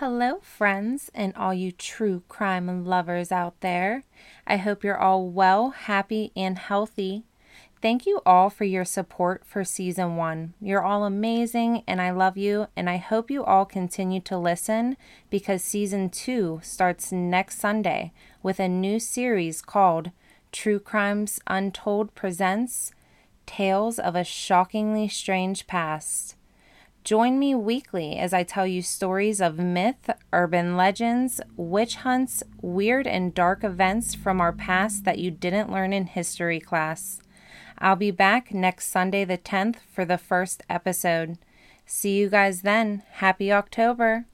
Hello, friends, and all you true crime lovers out there. I hope you're all well, happy, and healthy. Thank you all for your support for season one. You're all amazing, and I love you, and I hope you all continue to listen because season two starts next Sunday with a new series called True Crimes Untold Presents Tales of a Shockingly Strange Past. Join me weekly as I tell you stories of myth, urban legends, witch hunts, weird and dark events from our past that you didn't learn in history class. I'll be back next Sunday, the 10th, for the first episode. See you guys then. Happy October.